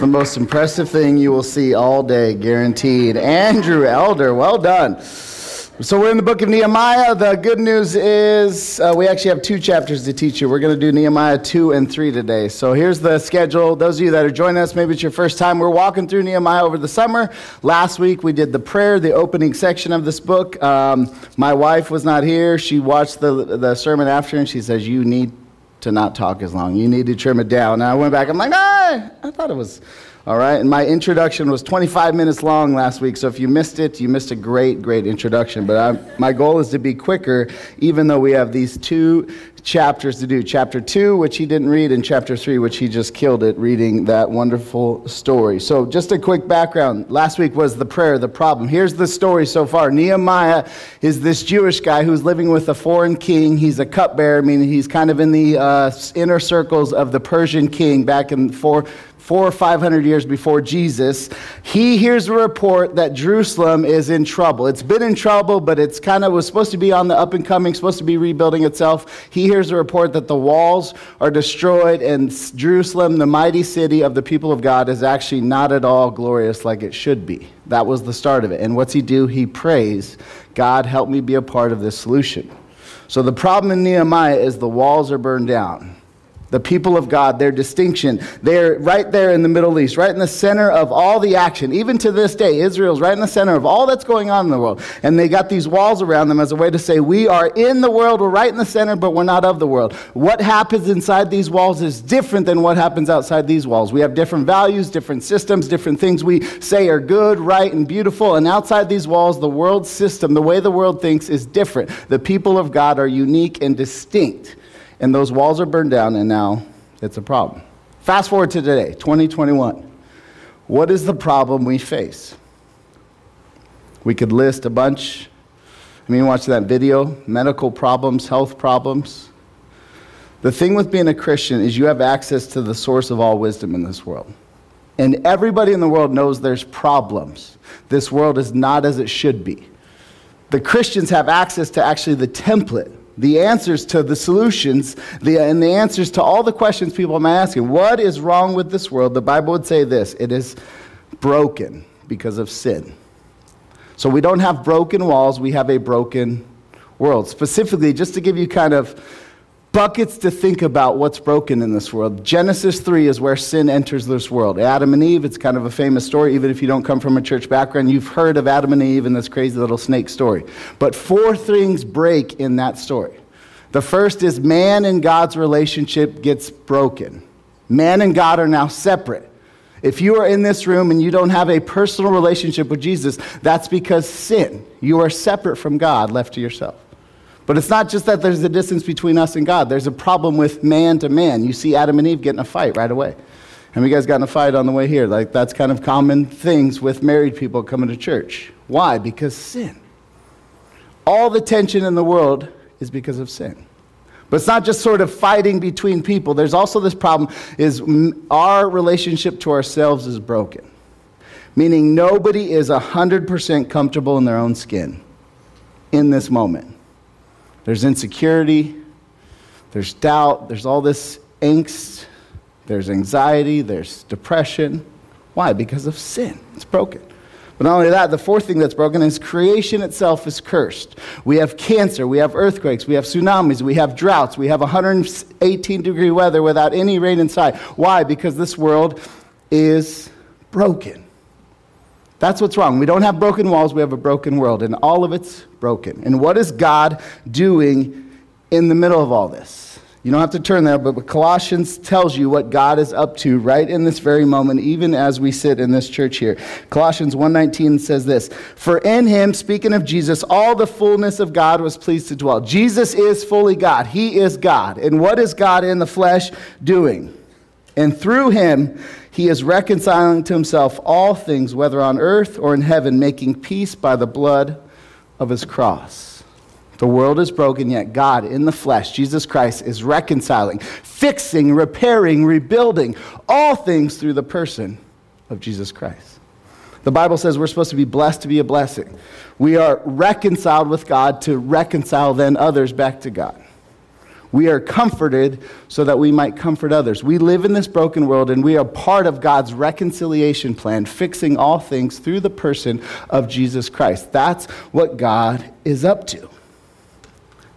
the most impressive thing you will see all day, guaranteed. Andrew Elder, well done. So we're in the book of Nehemiah. The good news is uh, we actually have two chapters to teach you. We're going to do Nehemiah 2 and 3 today. So here's the schedule. Those of you that are joining us, maybe it's your first time, we're walking through Nehemiah over the summer. Last week we did the prayer, the opening section of this book. Um, my wife was not here. She watched the, the sermon after and she says, You need to not talk as long. You need to trim it down. And I went back. I'm like, ah, I thought it was all right. And my introduction was 25 minutes long last week. So if you missed it, you missed a great, great introduction. But I'm, my goal is to be quicker, even though we have these two chapters to do. Chapter 2, which he didn't read, and chapter 3, which he just killed it reading that wonderful story. So, just a quick background. Last week was the prayer, the problem. Here's the story so far Nehemiah is this Jewish guy who's living with a foreign king. He's a cupbearer, meaning he's kind of in the uh, inner circles of the Persian king back in 4 four or five hundred years before Jesus, he hears a report that Jerusalem is in trouble. It's been in trouble, but it's kind of was supposed to be on the up and coming, supposed to be rebuilding itself. He hears a report that the walls are destroyed and Jerusalem, the mighty city of the people of God, is actually not at all glorious like it should be. That was the start of it. And what's he do? He prays, God, help me be a part of this solution. So the problem in Nehemiah is the walls are burned down the people of God, their distinction. They're right there in the Middle East, right in the center of all the action. Even to this day, Israel's right in the center of all that's going on in the world. And they got these walls around them as a way to say, We are in the world, we're right in the center, but we're not of the world. What happens inside these walls is different than what happens outside these walls. We have different values, different systems, different things we say are good, right, and beautiful. And outside these walls, the world system, the way the world thinks, is different. The people of God are unique and distinct and those walls are burned down, and now it's a problem. Fast forward to today, 2021. What is the problem we face? We could list a bunch. I mean, watch that video medical problems, health problems. The thing with being a Christian is you have access to the source of all wisdom in this world. And everybody in the world knows there's problems. This world is not as it should be. The Christians have access to actually the template the answers to the solutions the, and the answers to all the questions people are asking. What is wrong with this world? The Bible would say this it is broken because of sin. So we don't have broken walls, we have a broken world. Specifically, just to give you kind of buckets to think about what's broken in this world. Genesis 3 is where sin enters this world. Adam and Eve, it's kind of a famous story. Even if you don't come from a church background, you've heard of Adam and Eve and this crazy little snake story. But four things break in that story. The first is man and God's relationship gets broken. Man and God are now separate. If you are in this room and you don't have a personal relationship with Jesus, that's because sin. You are separate from God, left to yourself. But it's not just that there's a distance between us and God, there's a problem with man to man. You see Adam and Eve getting a fight right away. Have you guys gotten a fight on the way here? Like, that's kind of common things with married people coming to church. Why? Because sin. All the tension in the world is because of sin. But it's not just sort of fighting between people. There's also this problem is our relationship to ourselves is broken. Meaning nobody is 100% comfortable in their own skin in this moment. There's insecurity, there's doubt, there's all this angst, there's anxiety, there's depression. Why? Because of sin. It's broken. But not only that, the fourth thing that's broken is creation itself is cursed. We have cancer, we have earthquakes, we have tsunamis, we have droughts, we have 118 degree weather without any rain inside. Why? Because this world is broken. That's what's wrong. We don't have broken walls, we have a broken world, and all of it's broken. And what is God doing in the middle of all this? You don't have to turn there, but Colossians tells you what God is up to right in this very moment, even as we sit in this church here. Colossians 1.19 says this, For in him, speaking of Jesus, all the fullness of God was pleased to dwell. Jesus is fully God. He is God. And what is God in the flesh doing? And through him, he is reconciling to himself all things, whether on earth or in heaven, making peace by the blood of his cross. The world is broken, yet God in the flesh, Jesus Christ, is reconciling, fixing, repairing, rebuilding all things through the person of Jesus Christ. The Bible says we're supposed to be blessed to be a blessing. We are reconciled with God to reconcile then others back to God. We are comforted so that we might comfort others. We live in this broken world and we are part of God's reconciliation plan, fixing all things through the person of Jesus Christ. That's what God is up to.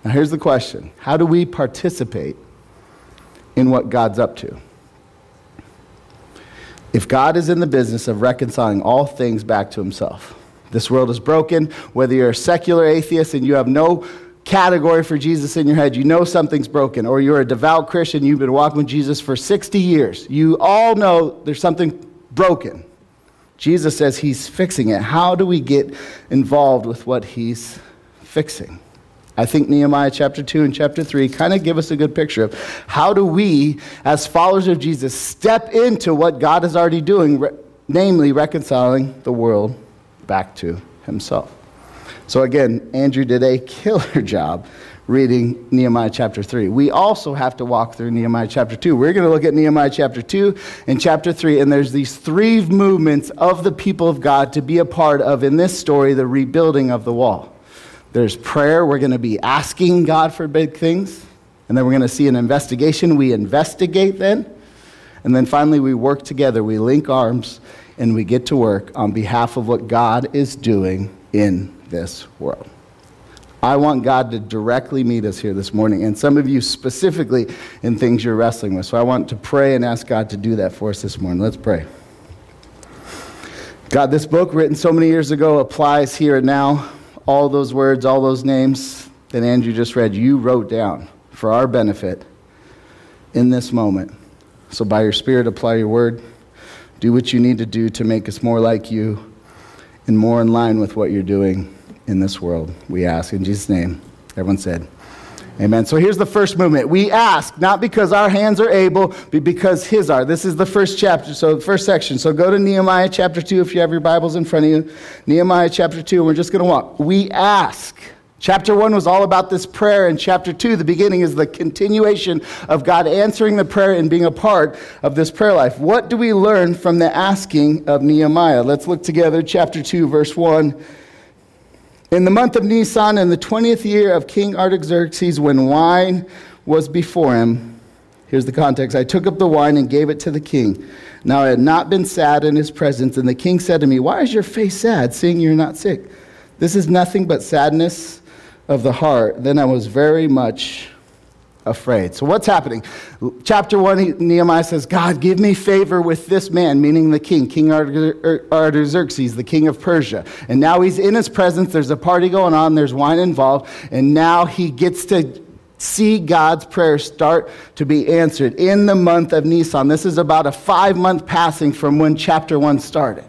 Now, here's the question How do we participate in what God's up to? If God is in the business of reconciling all things back to himself, this world is broken. Whether you're a secular atheist and you have no category for Jesus in your head, you know something's broken, or you're a devout Christian, you've been walking with Jesus for 60 years, you all know there's something broken. Jesus says he's fixing it. How do we get involved with what he's fixing? I think Nehemiah chapter 2 and chapter 3 kind of give us a good picture of how do we, as followers of Jesus, step into what God is already doing, re- namely reconciling the world back to himself. So again, Andrew did a killer job reading Nehemiah chapter 3. We also have to walk through Nehemiah chapter 2. We're going to look at Nehemiah chapter 2 and chapter 3, and there's these three movements of the people of God to be a part of in this story, the rebuilding of the wall. There's prayer. We're going to be asking God for big things. And then we're going to see an investigation. We investigate then. And then finally, we work together. We link arms and we get to work on behalf of what God is doing in this world. I want God to directly meet us here this morning, and some of you specifically in things you're wrestling with. So I want to pray and ask God to do that for us this morning. Let's pray. God, this book written so many years ago applies here and now all those words, all those names that Andrew just read, you wrote down for our benefit in this moment. So, by your Spirit, apply your word. Do what you need to do to make us more like you and more in line with what you're doing in this world. We ask in Jesus' name. Everyone said, Amen. So here's the first movement. We ask, not because our hands are able, but because His are. This is the first chapter, so first section. So go to Nehemiah chapter 2 if you have your Bibles in front of you. Nehemiah chapter 2, we're just going to walk. We ask. Chapter 1 was all about this prayer, and chapter 2, the beginning, is the continuation of God answering the prayer and being a part of this prayer life. What do we learn from the asking of Nehemiah? Let's look together. Chapter 2, verse 1 in the month of Nisan, in the 20th year of King Artaxerxes, when wine was before him, here's the context I took up the wine and gave it to the king. Now I had not been sad in his presence, and the king said to me, Why is your face sad, seeing you're not sick? This is nothing but sadness of the heart. Then I was very much afraid. So, what's happening? Chapter 1, Nehemiah says, God, give me favor with this man, meaning the king, King Artaxerxes, the king of Persia. And now he's in his presence. There's a party going on, there's wine involved, and now he gets to see God's prayer start to be answered in the month of Nisan. This is about a five month passing from when chapter 1 started.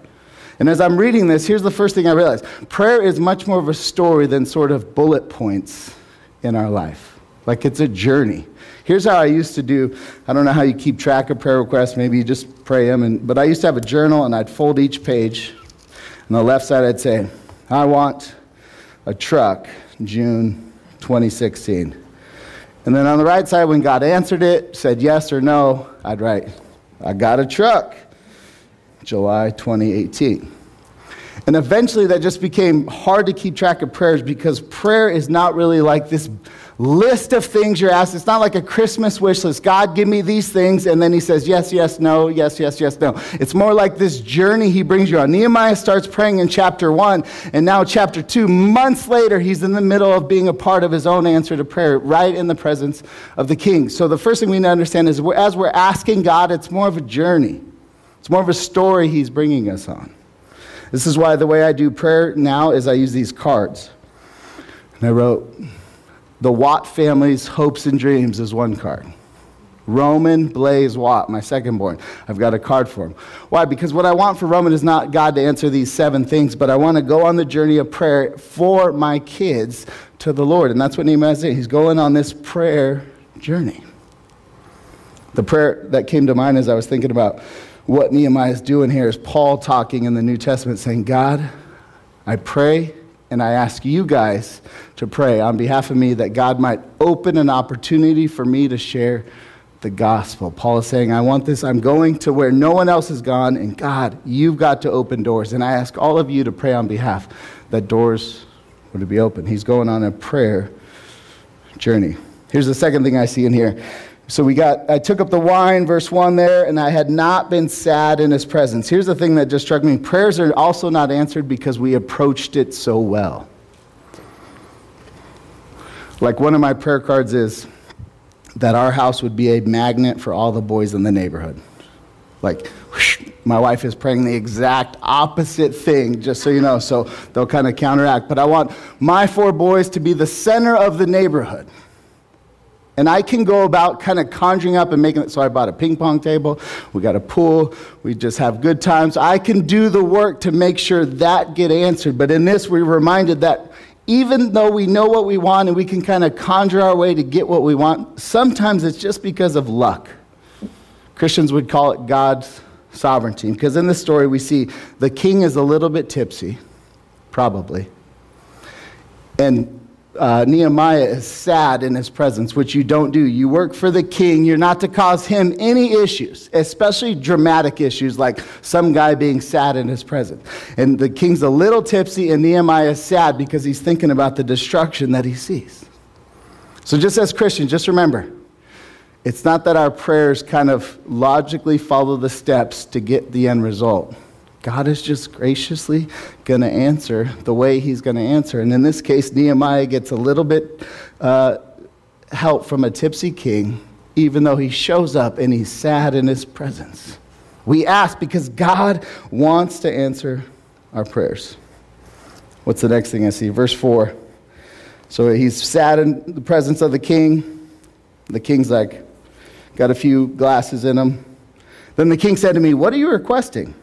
And as I'm reading this, here's the first thing I realized prayer is much more of a story than sort of bullet points in our life. Like it's a journey. Here's how I used to do. I don't know how you keep track of prayer requests. Maybe you just pray them. And, but I used to have a journal, and I'd fold each page. On the left side, I'd say, I want a truck, June 2016. And then on the right side, when God answered it, said yes or no, I'd write, I got a truck, July 2018. And eventually that just became hard to keep track of prayers because prayer is not really like this list of things you're asked. It's not like a Christmas wish list. God, give me these things. And then he says, yes, yes, no, yes, yes, yes, no. It's more like this journey he brings you on. Nehemiah starts praying in chapter one, and now chapter two, months later, he's in the middle of being a part of his own answer to prayer, right in the presence of the king. So the first thing we need to understand is as we're asking God, it's more of a journey, it's more of a story he's bringing us on. This is why the way I do prayer now is I use these cards. And I wrote, the Watt family's hopes and dreams is one card. Roman Blaze Watt, my second born. I've got a card for him. Why? Because what I want for Roman is not God to answer these seven things, but I want to go on the journey of prayer for my kids to the Lord. And that's what Nehemiah saying. He's going on this prayer journey. The prayer that came to mind as I was thinking about what Nehemiah is doing here is Paul talking in the New Testament saying, God, I pray and I ask you guys to pray on behalf of me that God might open an opportunity for me to share the gospel. Paul is saying, I want this. I'm going to where no one else has gone, and God, you've got to open doors. And I ask all of you to pray on behalf that doors to be open. He's going on a prayer journey. Here's the second thing I see in here. So we got, I took up the wine, verse 1 there, and I had not been sad in his presence. Here's the thing that just struck me prayers are also not answered because we approached it so well. Like one of my prayer cards is that our house would be a magnet for all the boys in the neighborhood. Like, whoosh, my wife is praying the exact opposite thing, just so you know, so they'll kind of counteract. But I want my four boys to be the center of the neighborhood. And I can go about kind of conjuring up and making it. So I bought a ping pong table. We got a pool. We just have good times. I can do the work to make sure that get answered. But in this, we're reminded that even though we know what we want and we can kind of conjure our way to get what we want, sometimes it's just because of luck. Christians would call it God's sovereignty. Because in this story, we see the king is a little bit tipsy, probably. And uh, Nehemiah is sad in his presence, which you don't do. You work for the king. You're not to cause him any issues, especially dramatic issues like some guy being sad in his presence. And the king's a little tipsy, and Nehemiah is sad because he's thinking about the destruction that he sees. So, just as Christians, just remember it's not that our prayers kind of logically follow the steps to get the end result. God is just graciously going to answer the way He's going to answer. And in this case, Nehemiah gets a little bit uh, help from a tipsy king, even though he shows up and he's sad in his presence. We ask because God wants to answer our prayers. What's the next thing I see? Verse 4. So he's sad in the presence of the king. The king's like, got a few glasses in him. Then the king said to me, What are you requesting?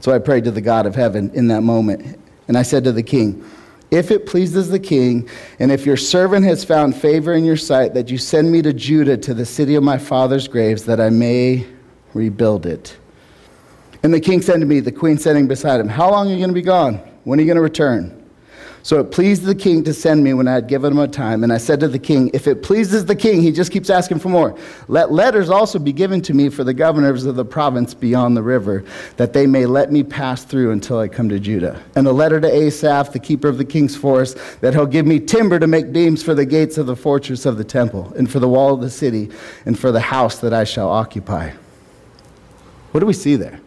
So I prayed to the God of heaven in that moment. And I said to the king, If it pleases the king, and if your servant has found favor in your sight, that you send me to Judah, to the city of my father's graves, that I may rebuild it. And the king said to me, the queen sitting beside him, How long are you going to be gone? When are you going to return? So it pleased the king to send me when I had given him a time. And I said to the king, If it pleases the king, he just keeps asking for more. Let letters also be given to me for the governors of the province beyond the river, that they may let me pass through until I come to Judah. And a letter to Asaph, the keeper of the king's forest, that he'll give me timber to make beams for the gates of the fortress of the temple, and for the wall of the city, and for the house that I shall occupy. What do we see there?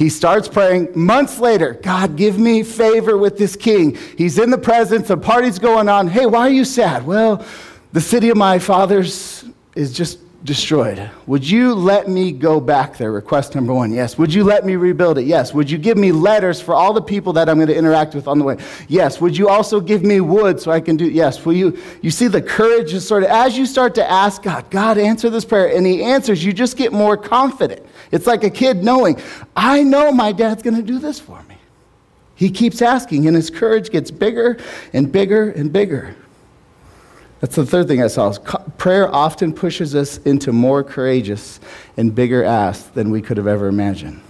He starts praying months later God, give me favor with this king. He's in the presence, a party's going on. Hey, why are you sad? Well, the city of my fathers is just destroyed. Would you let me go back there? Request number one. Yes. Would you let me rebuild it? Yes. Would you give me letters for all the people that I'm going to interact with on the way? Yes. Would you also give me wood so I can do? Yes. Will you? You see the courage is sort of as you start to ask God, God, answer this prayer, and He answers. You just get more confident. It's like a kid knowing, I know my dad's going to do this for me. He keeps asking, and his courage gets bigger and bigger and bigger. That's the third thing I saw. Prayer often pushes us into more courageous and bigger asks than we could have ever imagined.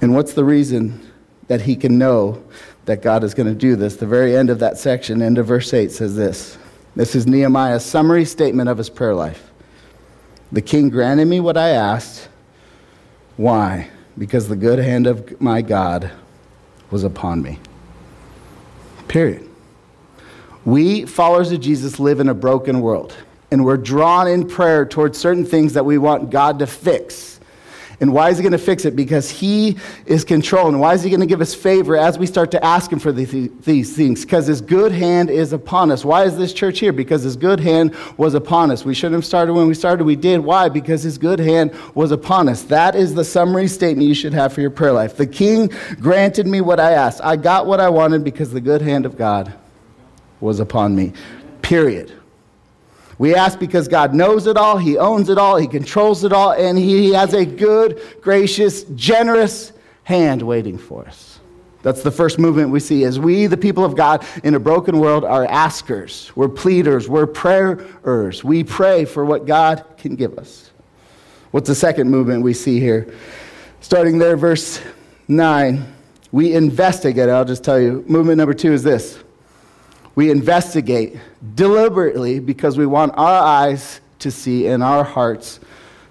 And what's the reason that he can know that God is going to do this? The very end of that section, end of verse 8, says this. This is Nehemiah's summary statement of his prayer life. The king granted me what I asked. Why? Because the good hand of my God was upon me. Period. We, followers of Jesus, live in a broken world, and we're drawn in prayer towards certain things that we want God to fix. And why is he going to fix it? Because he is controlling. Why is he going to give us favor as we start to ask him for these things? Because his good hand is upon us. Why is this church here? Because his good hand was upon us. We shouldn't have started when we started. We did. Why? Because his good hand was upon us. That is the summary statement you should have for your prayer life. The king granted me what I asked. I got what I wanted because the good hand of God was upon me. Period. We ask because God knows it all, He owns it all, He controls it all, and He has a good, gracious, generous hand waiting for us. That's the first movement we see as we, the people of God in a broken world, are askers, we're pleaders, we're prayers. We pray for what God can give us. What's the second movement we see here? Starting there, verse 9, we investigate. I'll just tell you. Movement number two is this we investigate deliberately because we want our eyes to see and our hearts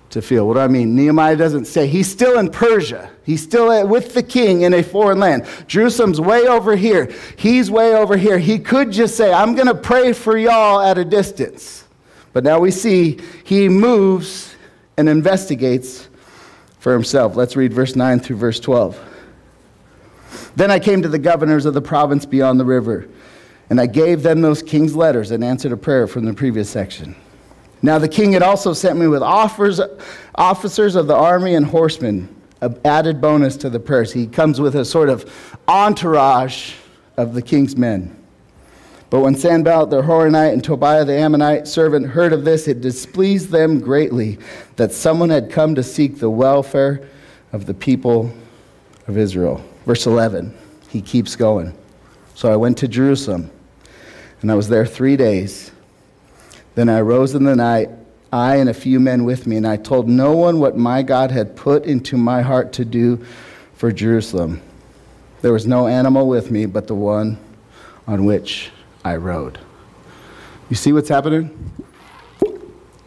to feel. What do I mean? Nehemiah doesn't say, he's still in Persia. He's still with the king in a foreign land. Jerusalem's way over here. He's way over here. He could just say, I'm going to pray for y'all at a distance. But now we see he moves and investigates for himself. Let's read verse 9 through verse 12. Then I came to the governors of the province beyond the river, and I gave them those king's letters and answered a prayer from the previous section. Now the king had also sent me with offers, officers of the army and horsemen, an added bonus to the prayers. He comes with a sort of entourage of the king's men. But when Sanballat the Horonite and Tobiah the Ammonite servant heard of this, it displeased them greatly that someone had come to seek the welfare of the people of Israel. Verse 11, he keeps going. So I went to Jerusalem, and I was there three days. Then I rose in the night, I and a few men with me, and I told no one what my God had put into my heart to do for Jerusalem. There was no animal with me but the one on which I rode. You see what's happening?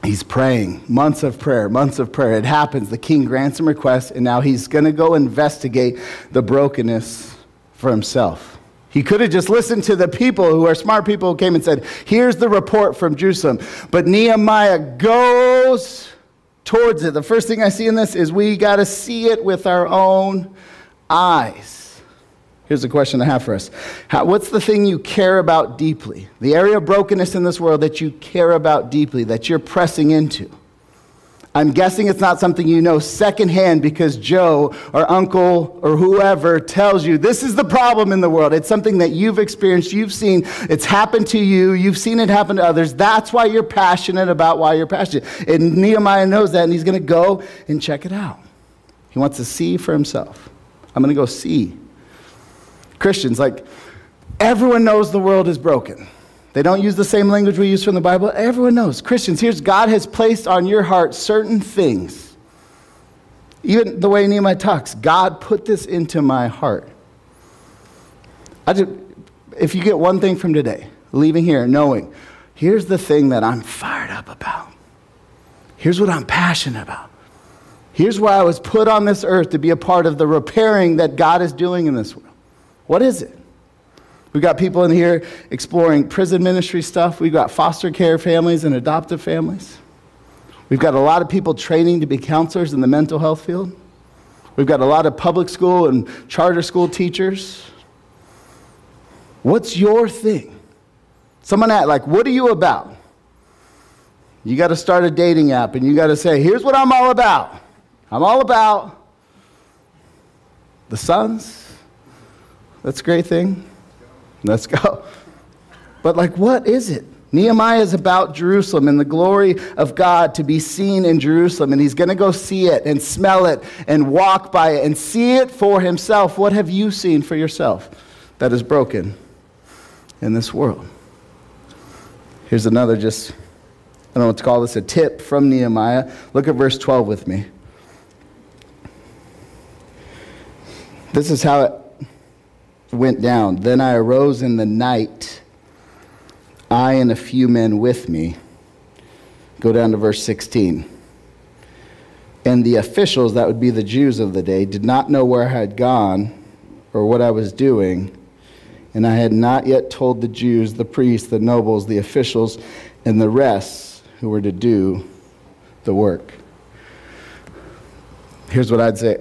He's praying, months of prayer, months of prayer. It happens. The king grants him requests, and now he's going to go investigate the brokenness for himself. He could have just listened to the people who are smart people who came and said, Here's the report from Jerusalem. But Nehemiah goes towards it. The first thing I see in this is we got to see it with our own eyes. Here's a question I have for us How, What's the thing you care about deeply? The area of brokenness in this world that you care about deeply, that you're pressing into? I'm guessing it's not something you know secondhand because Joe or uncle or whoever tells you this is the problem in the world. It's something that you've experienced, you've seen, it's happened to you, you've seen it happen to others. That's why you're passionate about why you're passionate. And Nehemiah knows that, and he's going to go and check it out. He wants to see for himself. I'm going to go see. Christians, like, everyone knows the world is broken. They don't use the same language we use from the Bible. Everyone knows. Christians, here's God has placed on your heart certain things. Even the way Nehemiah talks, God put this into my heart. I just, if you get one thing from today, leaving here knowing, here's the thing that I'm fired up about. Here's what I'm passionate about. Here's why I was put on this earth to be a part of the repairing that God is doing in this world. What is it? We've got people in here exploring prison ministry stuff. We've got foster care families and adoptive families. We've got a lot of people training to be counselors in the mental health field. We've got a lot of public school and charter school teachers. What's your thing? Someone asked, like, what are you about? You got to start a dating app and you got to say, here's what I'm all about. I'm all about the Suns. That's a great thing. Let's go. But, like, what is it? Nehemiah is about Jerusalem and the glory of God to be seen in Jerusalem. And he's going to go see it and smell it and walk by it and see it for himself. What have you seen for yourself that is broken in this world? Here's another just, I don't know what to call this, a tip from Nehemiah. Look at verse 12 with me. This is how it went down. Then I arose in the night, I and a few men with me. Go down to verse 16. And the officials, that would be the Jews of the day, did not know where I had gone or what I was doing. And I had not yet told the Jews, the priests, the nobles, the officials, and the rest who were to do the work. Here's what I'd say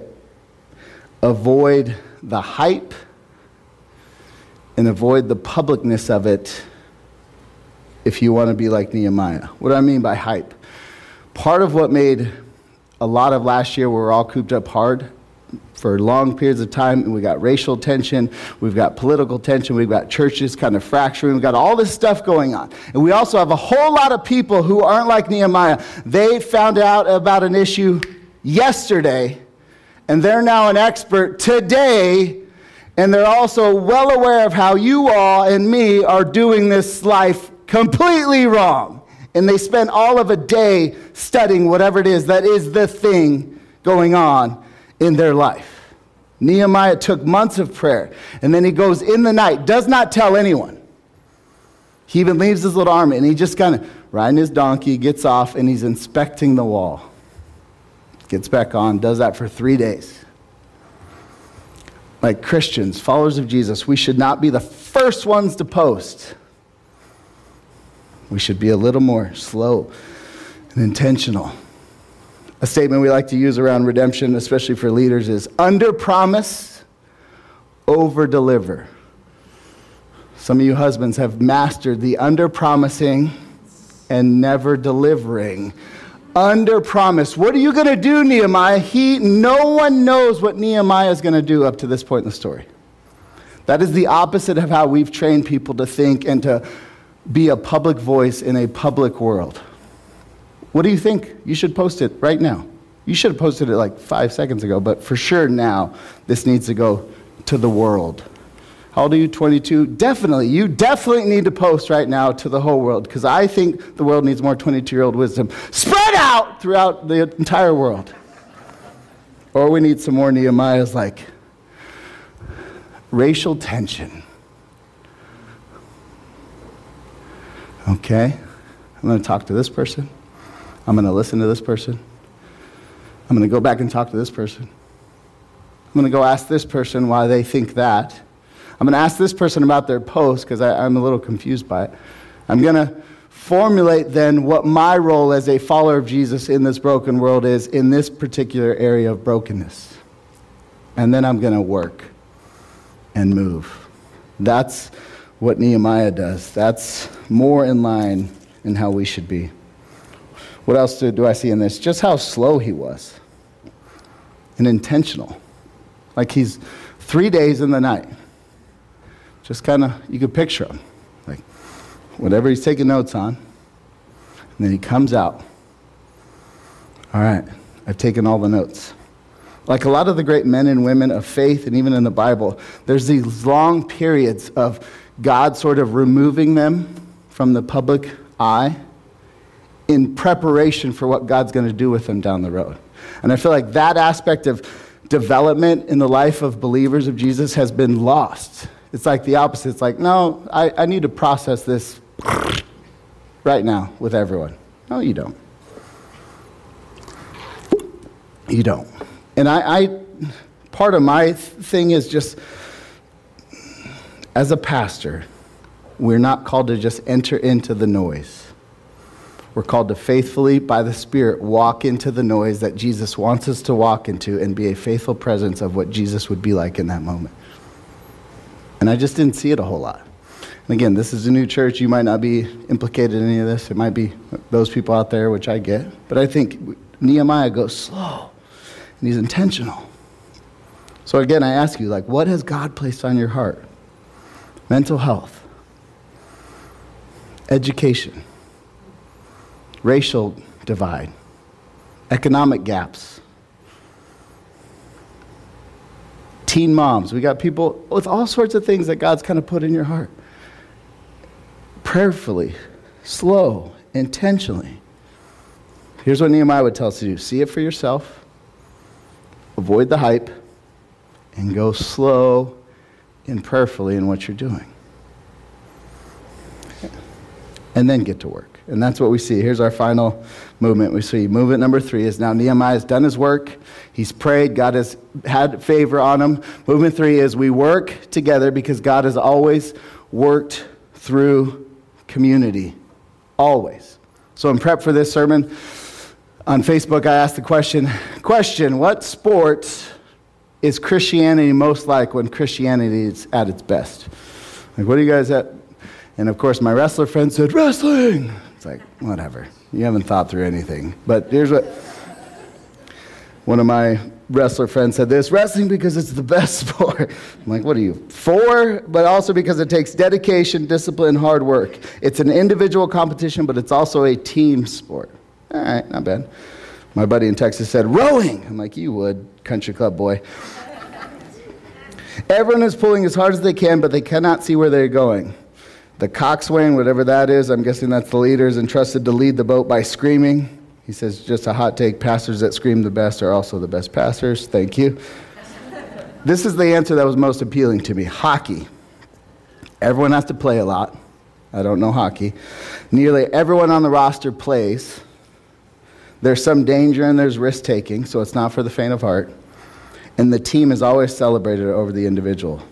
avoid the hype and avoid the publicness of it if you want to be like Nehemiah. What do I mean by hype? Part of what made a lot of last year, we were all cooped up hard for long periods of time, and we got racial tension, we've got political tension, we've got churches kind of fracturing, we've got all this stuff going on. And we also have a whole lot of people who aren't like Nehemiah. They found out about an issue yesterday, and they're now an expert today and they're also well aware of how you all and me are doing this life completely wrong. And they spend all of a day studying whatever it is that is the thing going on in their life. Nehemiah took months of prayer, and then he goes in the night, does not tell anyone. He even leaves his little army, and he just kind of riding his donkey, gets off, and he's inspecting the wall. gets back on, does that for three days. Like Christians, followers of Jesus, we should not be the first ones to post. We should be a little more slow and intentional. A statement we like to use around redemption, especially for leaders, is under promise, over deliver. Some of you husbands have mastered the under promising and never delivering. Under promise. What are you going to do, Nehemiah? He, no one knows what Nehemiah is going to do up to this point in the story. That is the opposite of how we've trained people to think and to be a public voice in a public world. What do you think? You should post it right now. You should have posted it like five seconds ago, but for sure now, this needs to go to the world. How old are you? 22? Definitely. You definitely need to post right now to the whole world because I think the world needs more 22 year old wisdom spread out throughout the entire world. Or we need some more Nehemiah's like racial tension. Okay? I'm going to talk to this person. I'm going to listen to this person. I'm going to go back and talk to this person. I'm going to go ask this person why they think that. I'm going to ask this person about their post because I'm a little confused by it. I'm going to formulate then what my role as a follower of Jesus in this broken world is in this particular area of brokenness. And then I'm going to work and move. That's what Nehemiah does. That's more in line in how we should be. What else do, do I see in this? Just how slow he was and intentional. Like he's three days in the night. Just kind of, you could picture him. Whatever he's taking notes on. And then he comes out. All right, I've taken all the notes. Like a lot of the great men and women of faith, and even in the Bible, there's these long periods of God sort of removing them from the public eye in preparation for what God's going to do with them down the road. And I feel like that aspect of development in the life of believers of Jesus has been lost. It's like the opposite. It's like, no, I, I need to process this right now with everyone. No, you don't. You don't. And I, I part of my thing is just as a pastor, we're not called to just enter into the noise. We're called to faithfully, by the Spirit, walk into the noise that Jesus wants us to walk into and be a faithful presence of what Jesus would be like in that moment. And I just didn't see it a whole lot. Again, this is a new church. You might not be implicated in any of this. It might be those people out there, which I get. But I think Nehemiah goes slow and he's intentional. So again, I ask you, like, what has God placed on your heart? Mental health, education racial divide, economic gaps, teen moms. We got people with all sorts of things that God's kind of put in your heart. Prayerfully, slow, intentionally. Here's what Nehemiah would tell us to do see it for yourself, avoid the hype, and go slow and prayerfully in what you're doing. And then get to work. And that's what we see. Here's our final movement. We see movement number three is now Nehemiah has done his work. He's prayed. God has had favor on him. Movement three is we work together because God has always worked through community. Always. So in prep for this sermon on Facebook, I asked the question, question, what sport is Christianity most like when Christianity is at its best? Like, what are you guys at? And of course, my wrestler friend said, wrestling It's like, whatever. You haven't thought through anything. But here's what one of my wrestler friend said this wrestling because it's the best sport. I'm like, what are you, four? But also because it takes dedication, discipline, hard work. It's an individual competition, but it's also a team sport. All right, not bad. My buddy in Texas said, rowing. I'm like, you would, country club boy. Everyone is pulling as hard as they can, but they cannot see where they're going. The coxswain, whatever that is, I'm guessing that's the leader, is entrusted to lead the boat by screaming. He says, just a hot take pastors that scream the best are also the best pastors. Thank you. this is the answer that was most appealing to me hockey. Everyone has to play a lot. I don't know hockey. Nearly everyone on the roster plays. There's some danger and there's risk taking, so it's not for the faint of heart. And the team is always celebrated over the individual.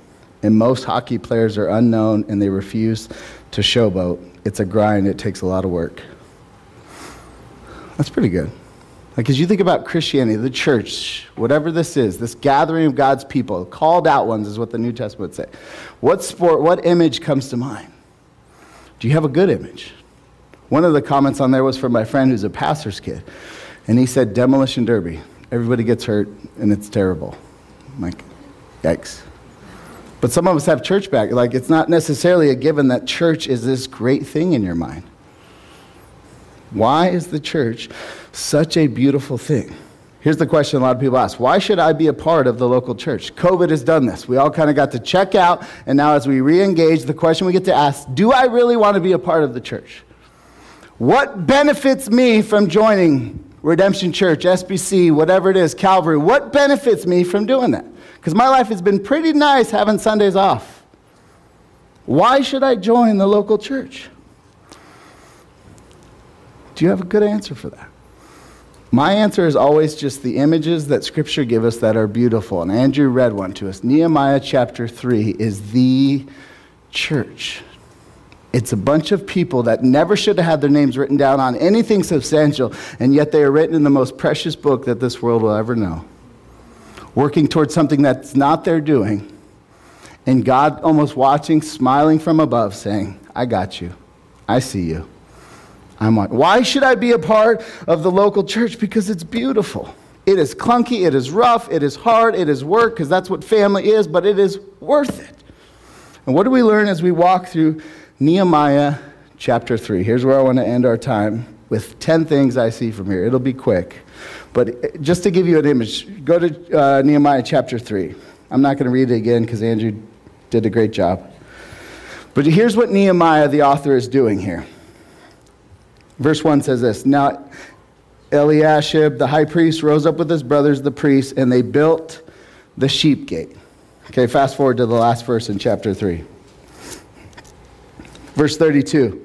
And most hockey players are unknown and they refuse to showboat. It's a grind, it takes a lot of work. That's pretty good. Like, as you think about Christianity, the church, whatever this is, this gathering of God's people, called out ones is what the New Testament would say. What sport, what image comes to mind? Do you have a good image? One of the comments on there was from my friend who's a pastor's kid. And he said, Demolition Derby. Everybody gets hurt, and it's terrible. I'm like, yikes. But some of us have church back. Like, it's not necessarily a given that church is this great thing in your mind. Why is the church such a beautiful thing? Here's the question a lot of people ask Why should I be a part of the local church? COVID has done this. We all kind of got to check out, and now as we re engage, the question we get to ask Do I really want to be a part of the church? What benefits me from joining Redemption Church, SBC, whatever it is, Calvary? What benefits me from doing that? Because my life has been pretty nice having Sundays off. Why should I join the local church? Do you have a good answer for that? My answer is always just the images that Scripture give us that are beautiful. And Andrew read one to us. Nehemiah chapter 3 is the church. It's a bunch of people that never should have had their names written down on anything substantial, and yet they are written in the most precious book that this world will ever know. Working towards something that's not their doing, and God almost watching, smiling from above, saying, I got you. I see you. I'm on. Why should I be a part of the local church? Because it's beautiful. It is clunky, it is rough, it is hard, it is work, because that's what family is, but it is worth it. And what do we learn as we walk through Nehemiah chapter 3? Here's where I want to end our time with 10 things I see from here. It'll be quick. But just to give you an image, go to uh, Nehemiah chapter 3. I'm not going to read it again because Andrew did a great job. But here's what Nehemiah, the author, is doing here. Verse 1 says this Now Eliashib, the high priest, rose up with his brothers, the priests, and they built the sheep gate. Okay, fast forward to the last verse in chapter 3. Verse 32.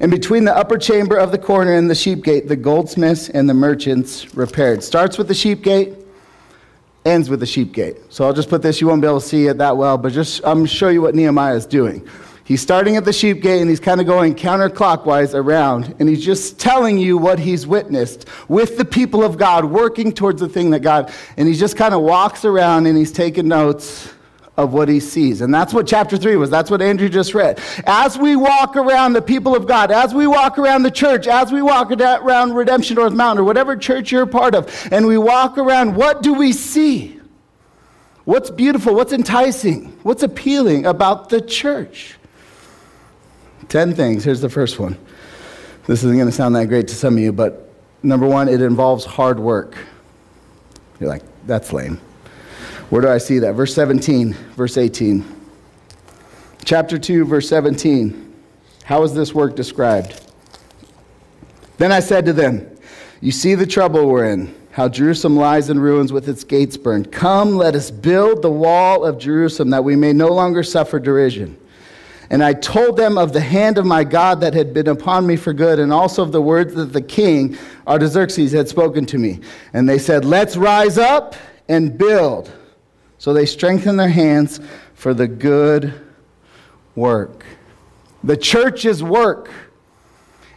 And between the upper chamber of the corner and the sheep gate, the goldsmiths and the merchants repaired. Starts with the sheep gate, ends with the sheep gate. So I'll just put this, you won't be able to see it that well, but just I'm show you what Nehemiah is doing. He's starting at the sheep gate and he's kind of going counterclockwise around, and he's just telling you what he's witnessed with the people of God, working towards the thing that God, and he just kind of walks around and he's taking notes of what he sees. And that's what chapter 3 was. That's what Andrew just read. As we walk around the people of God, as we walk around the church, as we walk around Redemption North Mountain or whatever church you're part of, and we walk around, what do we see? What's beautiful? What's enticing? What's appealing about the church? 10 things. Here's the first one. This isn't going to sound that great to some of you, but number one, it involves hard work. You're like, that's lame. Where do I see that? Verse 17, verse 18. Chapter 2, verse 17. How is this work described? Then I said to them, You see the trouble we're in, how Jerusalem lies in ruins with its gates burned. Come, let us build the wall of Jerusalem that we may no longer suffer derision. And I told them of the hand of my God that had been upon me for good, and also of the words that the king, Artaxerxes, had spoken to me. And they said, Let's rise up and build. So they strengthened their hands for the good work. The church is work.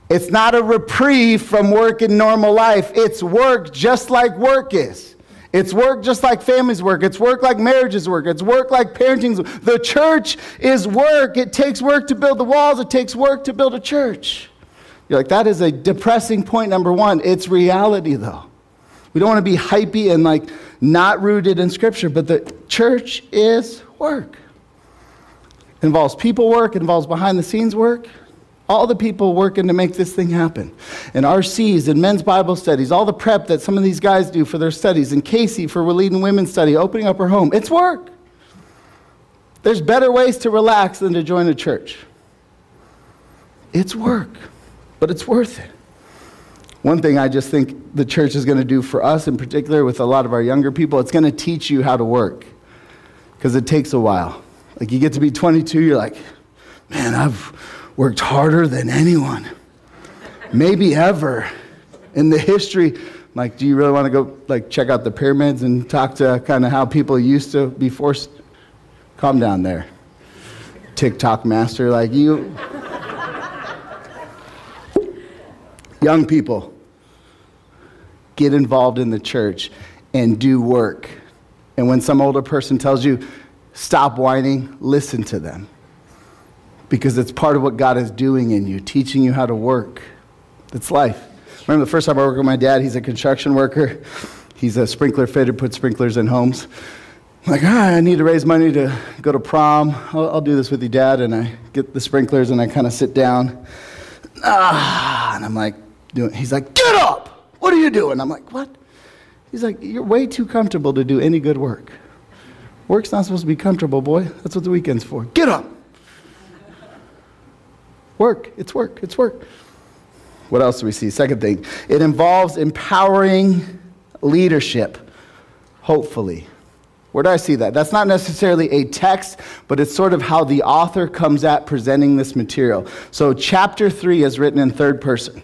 It's not a reprieve from work in normal life. It's work just like work is. It's work just like families work. It's work like marriages work. It's work like parenting. The church is work. It takes work to build the walls. It takes work to build a church. You're like, that is a depressing point, number one. It's reality, though. We don't want to be hypey and like not rooted in Scripture, but the church is work. It involves people work, it involves behind the scenes work all the people working to make this thing happen. And RCs and men's Bible studies, all the prep that some of these guys do for their studies, and Casey for leading women's study, opening up her home. It's work. There's better ways to relax than to join a church. It's work, but it's worth it. One thing I just think the church is going to do for us, in particular with a lot of our younger people, it's going to teach you how to work because it takes a while. Like you get to be 22, you're like, man, I've worked harder than anyone, maybe ever. in the history. Like, do you really want to go like check out the pyramids and talk to kind of how people used to be forced? Calm down there, TikTok master. Like you, young people, get involved in the church and do work. And when some older person tells you, stop whining, listen to them. Because it's part of what God is doing in you, teaching you how to work. It's life. Remember the first time I worked with my dad, he's a construction worker. He's a sprinkler fitter, puts sprinklers in homes. I'm like, ah, I need to raise money to go to prom. I'll, I'll do this with you, Dad. And I get the sprinklers and I kind of sit down. Ah, and I'm like, doing, he's like, get up! What are you doing? I'm like, what? He's like, You're way too comfortable to do any good work. Work's not supposed to be comfortable, boy. That's what the weekend's for. Get up. Work. It's work. It's work. What else do we see? Second thing, it involves empowering leadership, hopefully. Where do I see that? That's not necessarily a text, but it's sort of how the author comes at presenting this material. So, chapter 3 is written in third person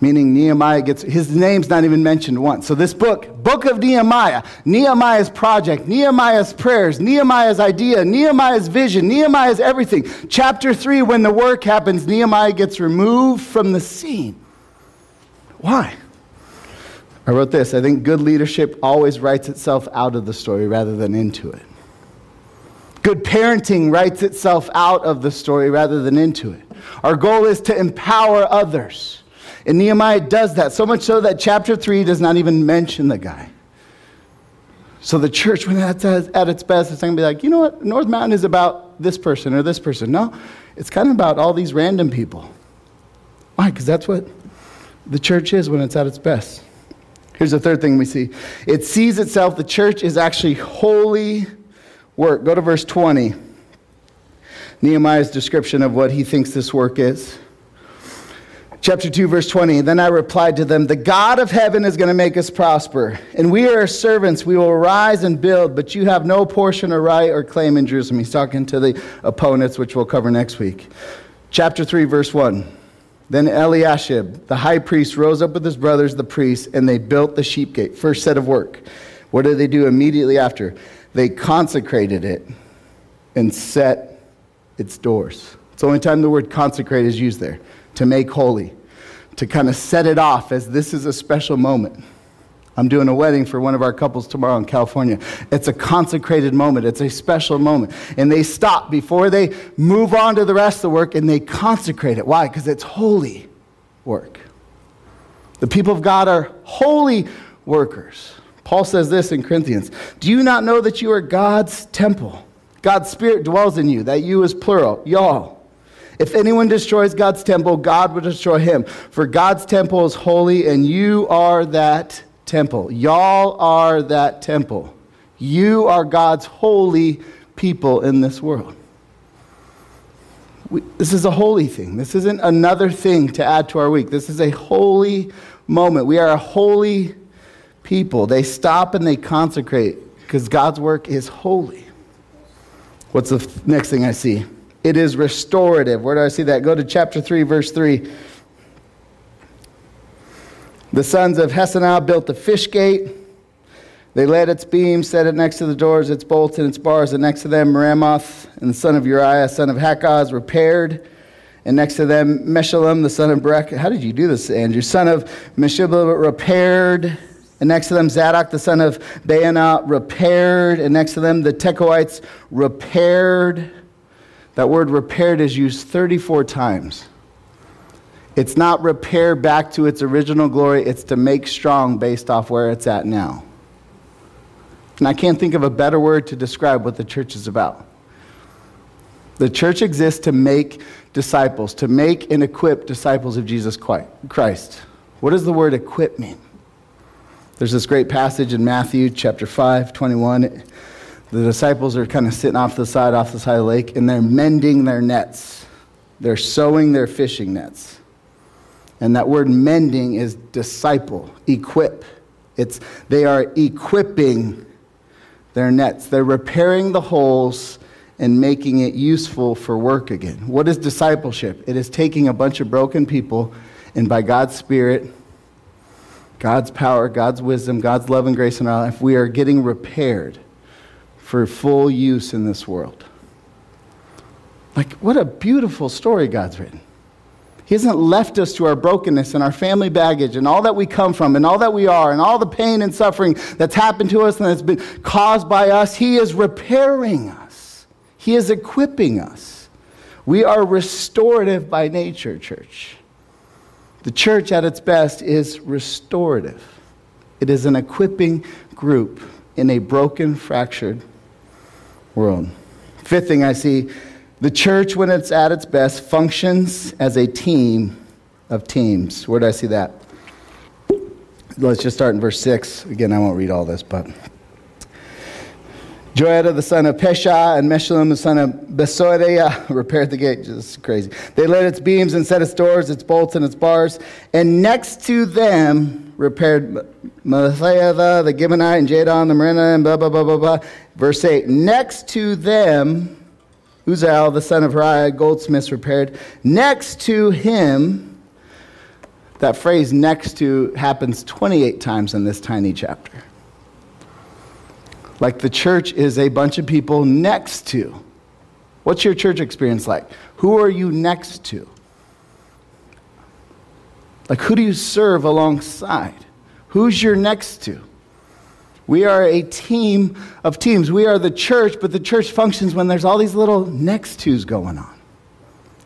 meaning Nehemiah gets his name's not even mentioned once. So this book, Book of Nehemiah, Nehemiah's project, Nehemiah's prayers, Nehemiah's idea, Nehemiah's vision, Nehemiah's everything. Chapter 3 when the work happens, Nehemiah gets removed from the scene. Why? I wrote this. I think good leadership always writes itself out of the story rather than into it. Good parenting writes itself out of the story rather than into it. Our goal is to empower others. And Nehemiah does that, so much so that chapter 3 does not even mention the guy. So the church, when that's at its best, it's going to be like, you know what? North Mountain is about this person or this person. No, it's kind of about all these random people. Why? Because that's what the church is when it's at its best. Here's the third thing we see it sees itself, the church is actually holy work. Go to verse 20. Nehemiah's description of what he thinks this work is. Chapter 2, verse 20. Then I replied to them, The God of heaven is going to make us prosper, and we are servants. We will rise and build, but you have no portion or right or claim in Jerusalem. He's talking to the opponents, which we'll cover next week. Chapter 3, verse 1. Then Eliashib, the high priest, rose up with his brothers, the priests, and they built the sheep gate. First set of work. What did they do immediately after? They consecrated it and set its doors. It's the only time the word consecrate is used there to make holy, to kind of set it off as this is a special moment. I'm doing a wedding for one of our couples tomorrow in California. It's a consecrated moment, it's a special moment. And they stop before they move on to the rest of the work and they consecrate it. Why? Because it's holy work. The people of God are holy workers. Paul says this in Corinthians Do you not know that you are God's temple? God's Spirit dwells in you, that you is plural, y'all. If anyone destroys God's temple, God will destroy him. For God's temple is holy, and you are that temple. Y'all are that temple. You are God's holy people in this world. We, this is a holy thing. This isn't another thing to add to our week. This is a holy moment. We are a holy people. They stop and they consecrate because God's work is holy. What's the next thing I see? It is restorative. Where do I see that? Go to chapter 3, verse 3. The sons of Hassenaah built the fish gate. They laid its beams, set it next to the doors, its bolts and its bars, and next to them Ramoth and the son of Uriah, son of Hakkoz, repaired. And next to them Meshullam, the son of Berech. How did you do this, Andrew? Son of Meshibah, repaired. And next to them Zadok, the son of Baana, repaired. And next to them the Tekoites, repaired. That word repaired is used 34 times. It's not repair back to its original glory, it's to make strong based off where it's at now. And I can't think of a better word to describe what the church is about. The church exists to make disciples, to make and equip disciples of Jesus Christ. What does the word equip mean? There's this great passage in Matthew chapter 5, 21 the disciples are kind of sitting off the side, off the side of the lake, and they're mending their nets. They're sewing their fishing nets. And that word mending is disciple, equip. It's, they are equipping their nets. They're repairing the holes and making it useful for work again. What is discipleship? It is taking a bunch of broken people and by God's Spirit God's power, God's wisdom, God's love and grace in our life, we are getting repaired for full use in this world. Like, what a beautiful story God's written. He hasn't left us to our brokenness and our family baggage and all that we come from and all that we are and all the pain and suffering that's happened to us and that's been caused by us. He is repairing us, He is equipping us. We are restorative by nature, church. The church at its best is restorative, it is an equipping group in a broken, fractured world. Fifth thing I see the church, when it's at its best, functions as a team of teams. Where did I see that? Let's just start in verse 6. Again, I won't read all this, but. Joiada the son of Pesha and Meshullam the son of Besodeiah repaired the gate. Just crazy. They laid its beams and set its doors, its bolts, and its bars. And next to them repaired Matthiah uh, the Gibeonite and Jadon the Marina and blah, blah, blah, blah, blah. Verse 8. Next to them Uzziel, the son of Hariah, goldsmiths repaired. Next to him, that phrase next to happens 28 times in this tiny chapter. Like the church is a bunch of people next to. What's your church experience like? Who are you next to? Like, who do you serve alongside? Who's your next to? We are a team of teams. We are the church, but the church functions when there's all these little next twos going on.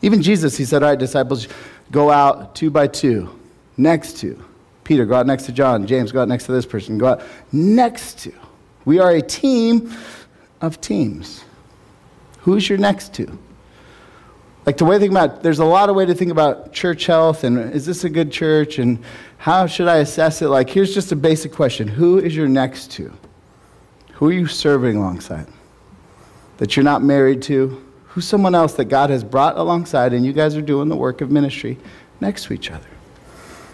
Even Jesus, he said, All right, disciples, go out two by two, next to. Peter, go out next to John. James, go out next to this person. Go out next to. We are a team of teams. Who's your next to? Like the way to think about there's a lot of way to think about church health and is this a good church and how should I assess it? Like here's just a basic question. Who is your next to? Who are you serving alongside? That you're not married to? Who's someone else that God has brought alongside and you guys are doing the work of ministry next to each other?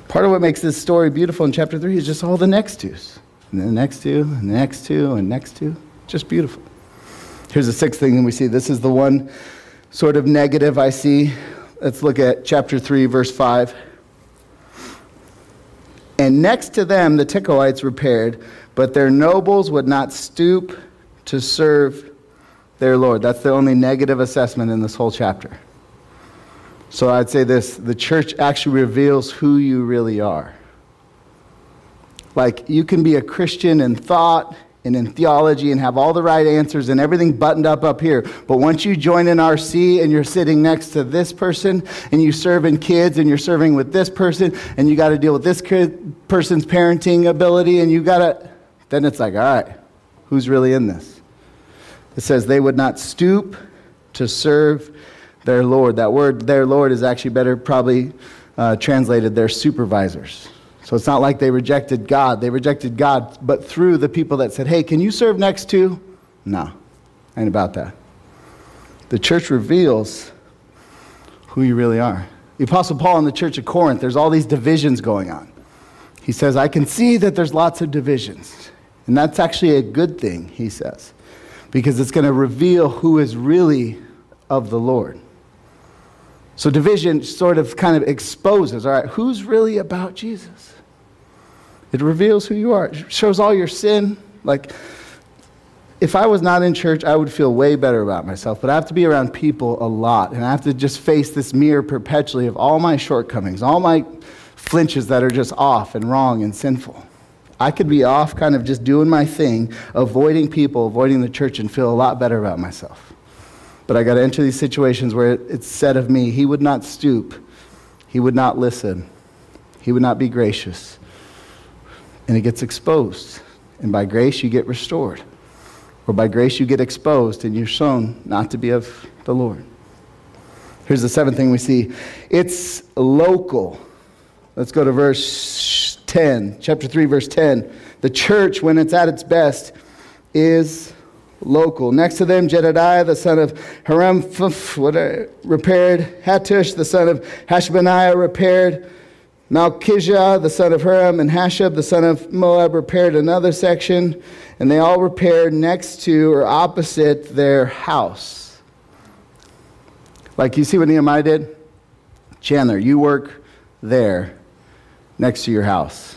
Part of what makes this story beautiful in chapter 3 is just all the next twos. And the next two, and the next two, and next two. Just beautiful. Here's the sixth thing that we see. This is the one sort of negative I see. Let's look at chapter 3, verse 5. And next to them the Tekoites repaired, but their nobles would not stoop to serve their Lord. That's the only negative assessment in this whole chapter. So I'd say this the church actually reveals who you really are. Like, you can be a Christian in thought and in theology and have all the right answers and everything buttoned up up here. But once you join an RC and you're sitting next to this person and you serve in kids and you're serving with this person and you got to deal with this person's parenting ability and you got to, then it's like, all right, who's really in this? It says they would not stoop to serve their Lord. That word, their Lord, is actually better probably uh, translated their supervisors. So it's not like they rejected God. They rejected God, but through the people that said, hey, can you serve next to? No, ain't about that. The church reveals who you really are. The Apostle Paul in the church of Corinth, there's all these divisions going on. He says, I can see that there's lots of divisions. And that's actually a good thing, he says, because it's going to reveal who is really of the Lord. So division sort of kind of exposes, all right, who's really about Jesus? It reveals who you are. It shows all your sin. Like, if I was not in church, I would feel way better about myself. But I have to be around people a lot, and I have to just face this mirror perpetually of all my shortcomings, all my flinches that are just off and wrong and sinful. I could be off, kind of just doing my thing, avoiding people, avoiding the church, and feel a lot better about myself. But I got to enter these situations where it's said of me, He would not stoop, He would not listen, He would not be gracious and it gets exposed. And by grace, you get restored. Or by grace, you get exposed and you're shown not to be of the Lord. Here's the seventh thing we see it's local. Let's go to verse 10, chapter 3, verse 10. The church, when it's at its best, is local. Next to them, Jedediah, the son of Haram, uh, repaired. Hattush, the son of Hashabniah, repaired. Malchijah, the son of Huram, and Hashab, the son of Moab, repaired another section, and they all repaired next to or opposite their house. Like you see what Nehemiah did? Chandler, you work there next to your house.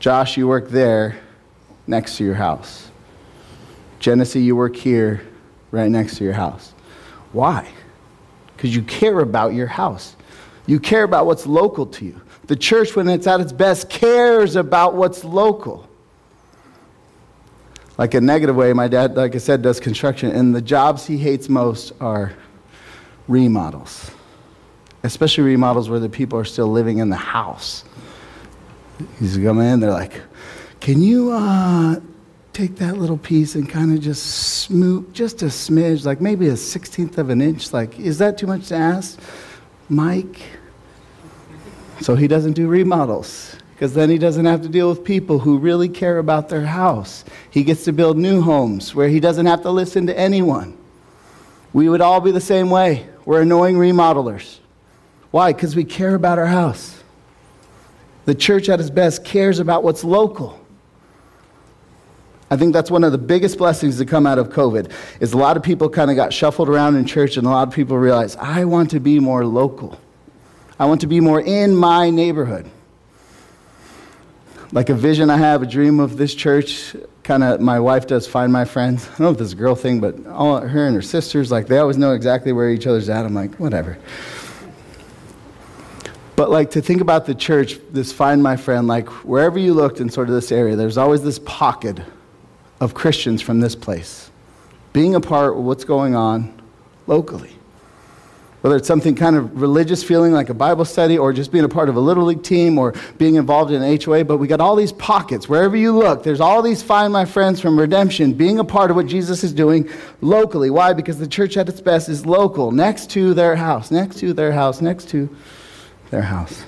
Josh, you work there next to your house. Genesee, you work here right next to your house. Why? Because you care about your house. You care about what's local to you. The church, when it's at its best, cares about what's local. Like a negative way, my dad, like I said, does construction, and the jobs he hates most are remodels, especially remodels where the people are still living in the house. He's coming in, they're like, Can you uh, take that little piece and kind of just smooth, just a smidge, like maybe a sixteenth of an inch? Like, is that too much to ask? Mike? So he doesn't do remodels because then he doesn't have to deal with people who really care about their house. He gets to build new homes where he doesn't have to listen to anyone. We would all be the same way. We're annoying remodelers. Why? Because we care about our house. The church at its best cares about what's local. I think that's one of the biggest blessings to come out of COVID is a lot of people kind of got shuffled around in church and a lot of people realized, I want to be more local. I want to be more in my neighborhood. Like a vision I have, a dream of this church, kind of my wife does find my friends. I don't know if this is a girl thing, but all her and her sisters, like they always know exactly where each other's at. I'm like, whatever. But like to think about the church, this find my friend, like wherever you looked in sort of this area, there's always this pocket of Christians from this place being a part of what's going on locally. Whether it's something kind of religious feeling like a Bible study or just being a part of a Little League team or being involved in an HOA, but we got all these pockets. Wherever you look, there's all these Find My Friends from Redemption being a part of what Jesus is doing locally. Why? Because the church at its best is local, next to their house, next to their house, next to their house.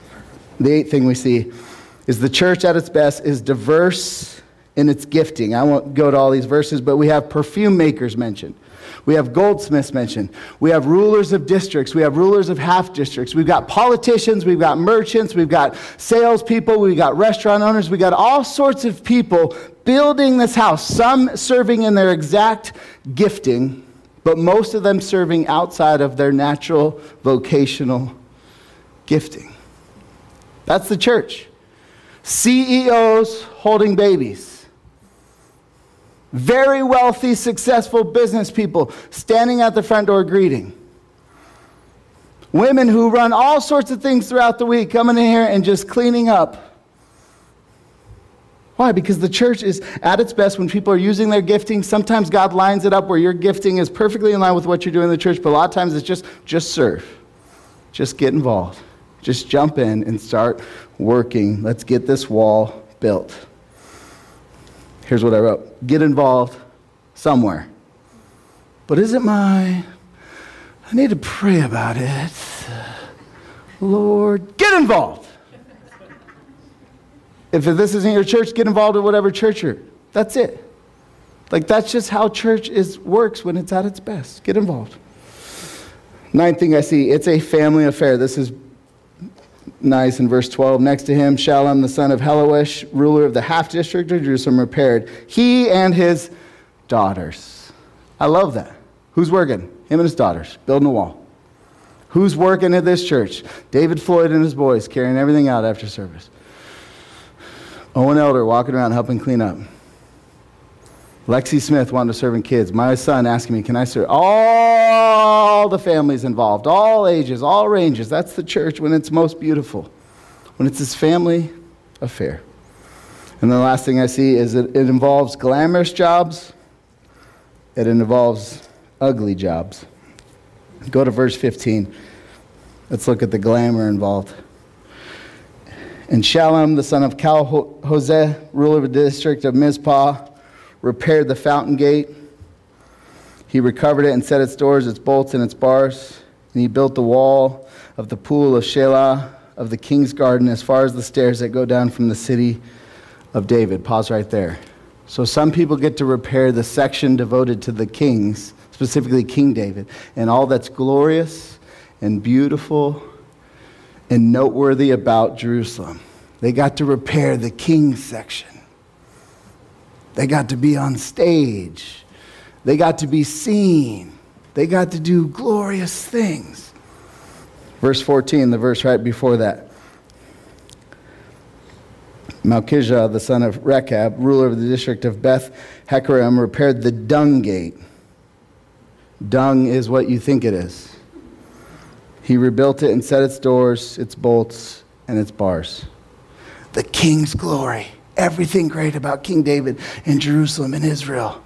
The eighth thing we see is the church at its best is diverse in its gifting. I won't go to all these verses, but we have perfume makers mentioned. We have goldsmiths mentioned. We have rulers of districts. We have rulers of half districts. We've got politicians. We've got merchants. We've got salespeople. We've got restaurant owners. We've got all sorts of people building this house, some serving in their exact gifting, but most of them serving outside of their natural vocational gifting. That's the church. CEOs holding babies. Very wealthy, successful business people standing at the front door greeting. Women who run all sorts of things throughout the week coming in here and just cleaning up. Why? Because the church is at its best when people are using their gifting. Sometimes God lines it up where your gifting is perfectly in line with what you're doing in the church, but a lot of times it's just just serve. Just get involved. Just jump in and start working. Let's get this wall built. Here's what I wrote Get involved somewhere. But is it my. I need to pray about it. Lord, get involved. if this isn't your church, get involved in whatever church you're. That's it. Like that's just how church is works when it's at its best. Get involved. Ninth thing I see, it's a family affair. This is nice in verse 12. Next to him, Shallum, the son of Hallohesh, ruler of the half district of Jerusalem, repaired. He and his daughters. I love that. Who's working? Him and his daughters, building a wall. Who's working at this church? David Floyd and his boys, carrying everything out after service. Owen Elder walking around helping clean up. Lexi Smith wanted to serve in kids. My son asking me, Can I serve? All the families involved, all ages, all ranges. That's the church when it's most beautiful, when it's this family affair. And the last thing I see is that it involves glamorous jobs, it involves ugly jobs. Go to verse 15. Let's look at the glamour involved. And Shallum, the son of Cal Jose, ruler of the district of Mizpah, repaired the fountain gate. He recovered it and set its doors, its bolts, and its bars. And he built the wall of the pool of Shelah of the king's garden as far as the stairs that go down from the city of David. Pause right there. So some people get to repair the section devoted to the kings, specifically King David, and all that's glorious and beautiful and noteworthy about Jerusalem. They got to repair the king's section. They got to be on stage. They got to be seen. They got to do glorious things. Verse 14, the verse right before that. Malchijah, the son of Rechab, ruler of the district of Beth Haccherem, repaired the dung gate. Dung is what you think it is. He rebuilt it and set its doors, its bolts, and its bars. The king's glory, everything great about King David in Jerusalem and Israel,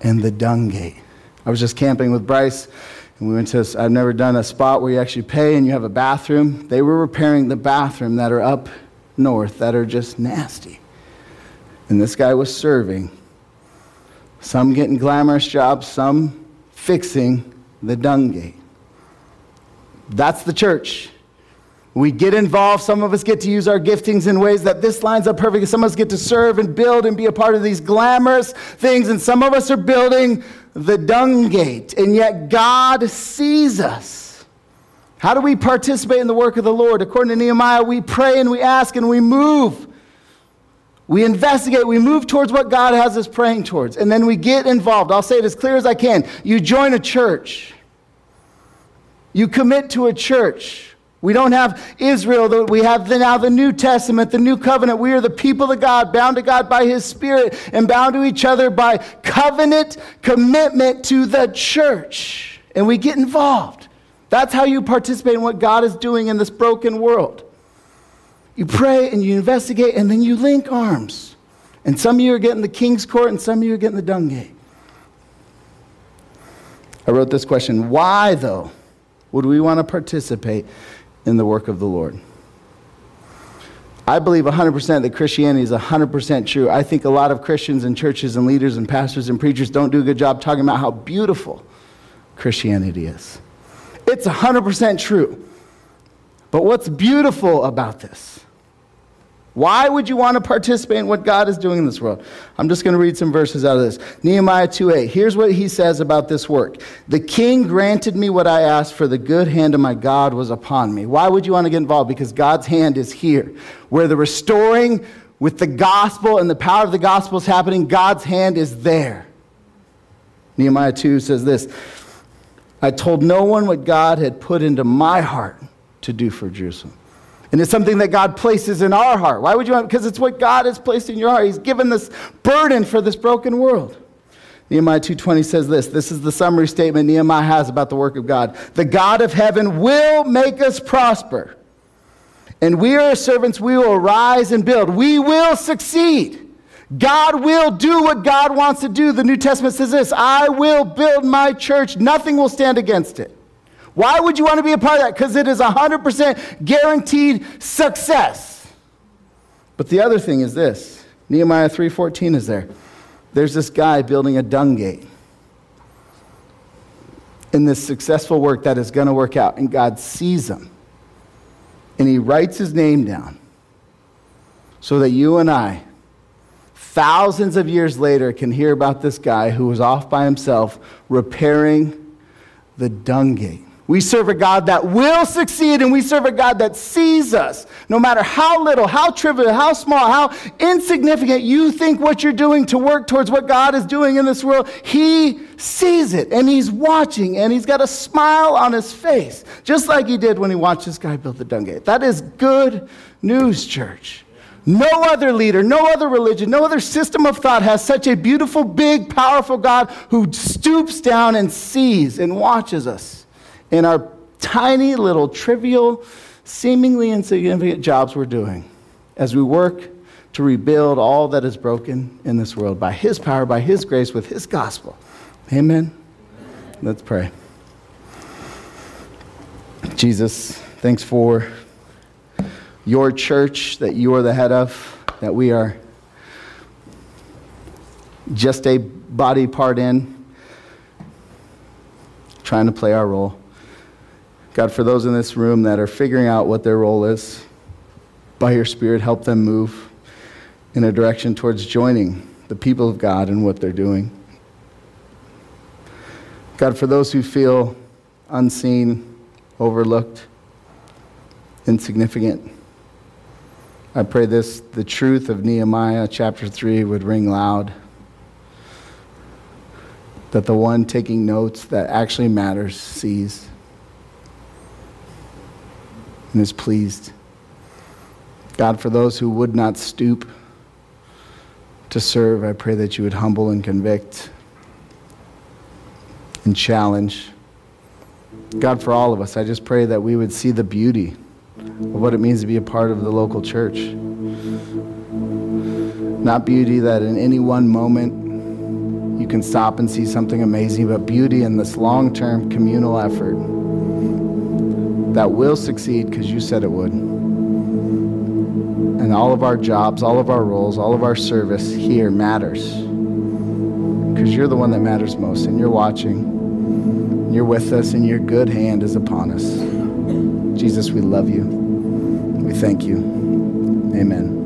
and the dung gate. I was just camping with Bryce, and we went to, I've never done a spot where you actually pay and you have a bathroom. They were repairing the bathroom that are up north that are just nasty. And this guy was serving, some getting glamorous jobs, some fixing the dung gate. That's the church. We get involved. Some of us get to use our giftings in ways that this lines up perfectly. Some of us get to serve and build and be a part of these glamorous things. And some of us are building the dung gate. And yet God sees us. How do we participate in the work of the Lord? According to Nehemiah, we pray and we ask and we move. We investigate, we move towards what God has us praying towards, and then we get involved. I'll say it as clear as I can. You join a church, you commit to a church. We don't have Israel, we have the, now the New Testament, the New Covenant. We are the people of God, bound to God by His Spirit, and bound to each other by covenant commitment to the church. And we get involved. That's how you participate in what God is doing in this broken world. You pray and you investigate, and then you link arms. And some of you are getting the king's court, and some of you are getting the dung gate. I wrote this question Why, though, would we want to participate in the work of the Lord. I believe 100% that Christianity is 100% true. I think a lot of Christians and churches and leaders and pastors and preachers don't do a good job talking about how beautiful Christianity is. It's 100% true. But what's beautiful about this? Why would you want to participate in what God is doing in this world? I'm just going to read some verses out of this. Nehemiah 2:8. Here's what he says about this work. The king granted me what I asked, for the good hand of my God was upon me. Why would you want to get involved? Because God's hand is here. Where the restoring with the gospel and the power of the gospel is happening, God's hand is there. Nehemiah 2 says this I told no one what God had put into my heart to do for Jerusalem. And it's something that God places in our heart. Why would you want? Because it's what God has placed in your heart. He's given this burden for this broken world. Nehemiah 2:20 says this. This is the summary statement Nehemiah has about the work of God. The God of heaven will make us prosper. And we are servants, we will rise and build. We will succeed. God will do what God wants to do. The New Testament says this I will build my church, nothing will stand against it. Why would you want to be a part of that? Because it is 100% guaranteed success. But the other thing is this Nehemiah 3:14 is there. There's this guy building a dung gate in this successful work that is going to work out, and God sees him. And he writes his name down so that you and I, thousands of years later, can hear about this guy who was off by himself repairing the dung gate. We serve a God that will succeed, and we serve a God that sees us. No matter how little, how trivial, how small, how insignificant you think what you're doing to work towards what God is doing in this world, He sees it, and He's watching, and He's got a smile on His face, just like He did when He watched this guy build the dung gate. That is good news, church. No other leader, no other religion, no other system of thought has such a beautiful, big, powerful God who stoops down and sees and watches us in our tiny little trivial, seemingly insignificant jobs we're doing as we work to rebuild all that is broken in this world by His power, by His grace, with His gospel. Amen. Let's pray. Jesus, thanks for your church that you are the head of, that we are just a body part in, trying to play our role. God, for those in this room that are figuring out what their role is, by your Spirit, help them move in a direction towards joining the people of God in what they're doing. God, for those who feel unseen, overlooked, insignificant, I pray this the truth of Nehemiah chapter 3 would ring loud. That the one taking notes that actually matters sees and is pleased. God, for those who would not stoop to serve, I pray that you would humble and convict and challenge. God, for all of us, I just pray that we would see the beauty of what it means to be a part of the local church. Not beauty that in any one moment you can stop and see something amazing, but beauty in this long term communal effort that will succeed because you said it would. And all of our jobs, all of our roles, all of our service here matters because you're the one that matters most, and you're watching. You're with us, and your good hand is upon us. Jesus, we love you. We thank you. Amen. Amen.